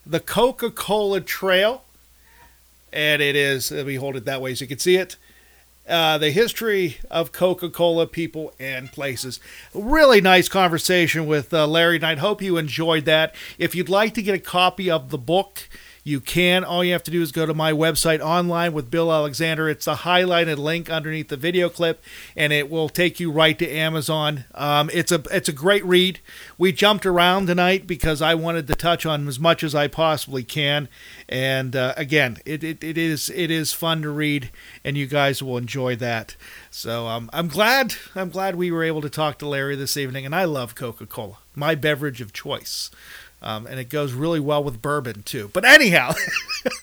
the Coca Cola Trail. And it is, let me hold it that way so you can see it. Uh, the history of Coca Cola, people, and places. Really nice conversation with uh, Larry, and I hope you enjoyed that. If you'd like to get a copy of the book, you can. All you have to do is go to my website online with Bill Alexander. It's a highlighted link underneath the video clip, and it will take you right to Amazon. Um, it's a it's a great read. We jumped around tonight because I wanted to touch on as much as I possibly can, and uh, again, it, it, it is it is fun to read, and you guys will enjoy that. So um, I'm glad I'm glad we were able to talk to Larry this evening, and I love Coca Cola, my beverage of choice. Um, and it goes really well with bourbon too. But anyhow,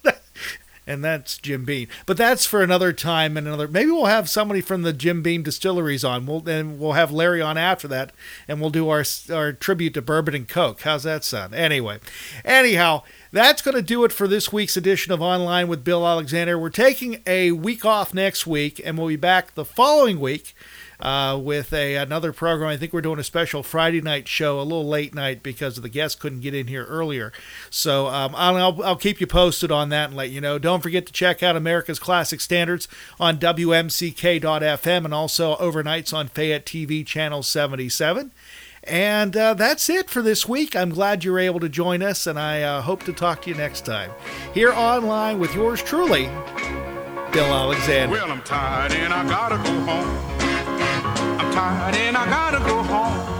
and that's Jim Beam. But that's for another time and another. Maybe we'll have somebody from the Jim Beam distilleries on. We'll then we'll have Larry on after that, and we'll do our our tribute to bourbon and Coke. How's that sound? Anyway, anyhow. That's going to do it for this week's edition of Online with Bill Alexander. We're taking a week off next week, and we'll be back the following week uh, with a another program. I think we're doing a special Friday night show, a little late night because the guests couldn't get in here earlier. So um, I'll, I'll, keep you posted on that and let you know. Don't forget to check out America's Classic Standards on WMCK.FM and also overnights on Fayette TV Channel 77. And uh, that's it for this week. I'm glad you're able to join us, and I uh, hope to talk to you next time. Here online with yours truly, Bill Alexander. Well, I'm tired and I gotta go home. I'm tired and I gotta go home.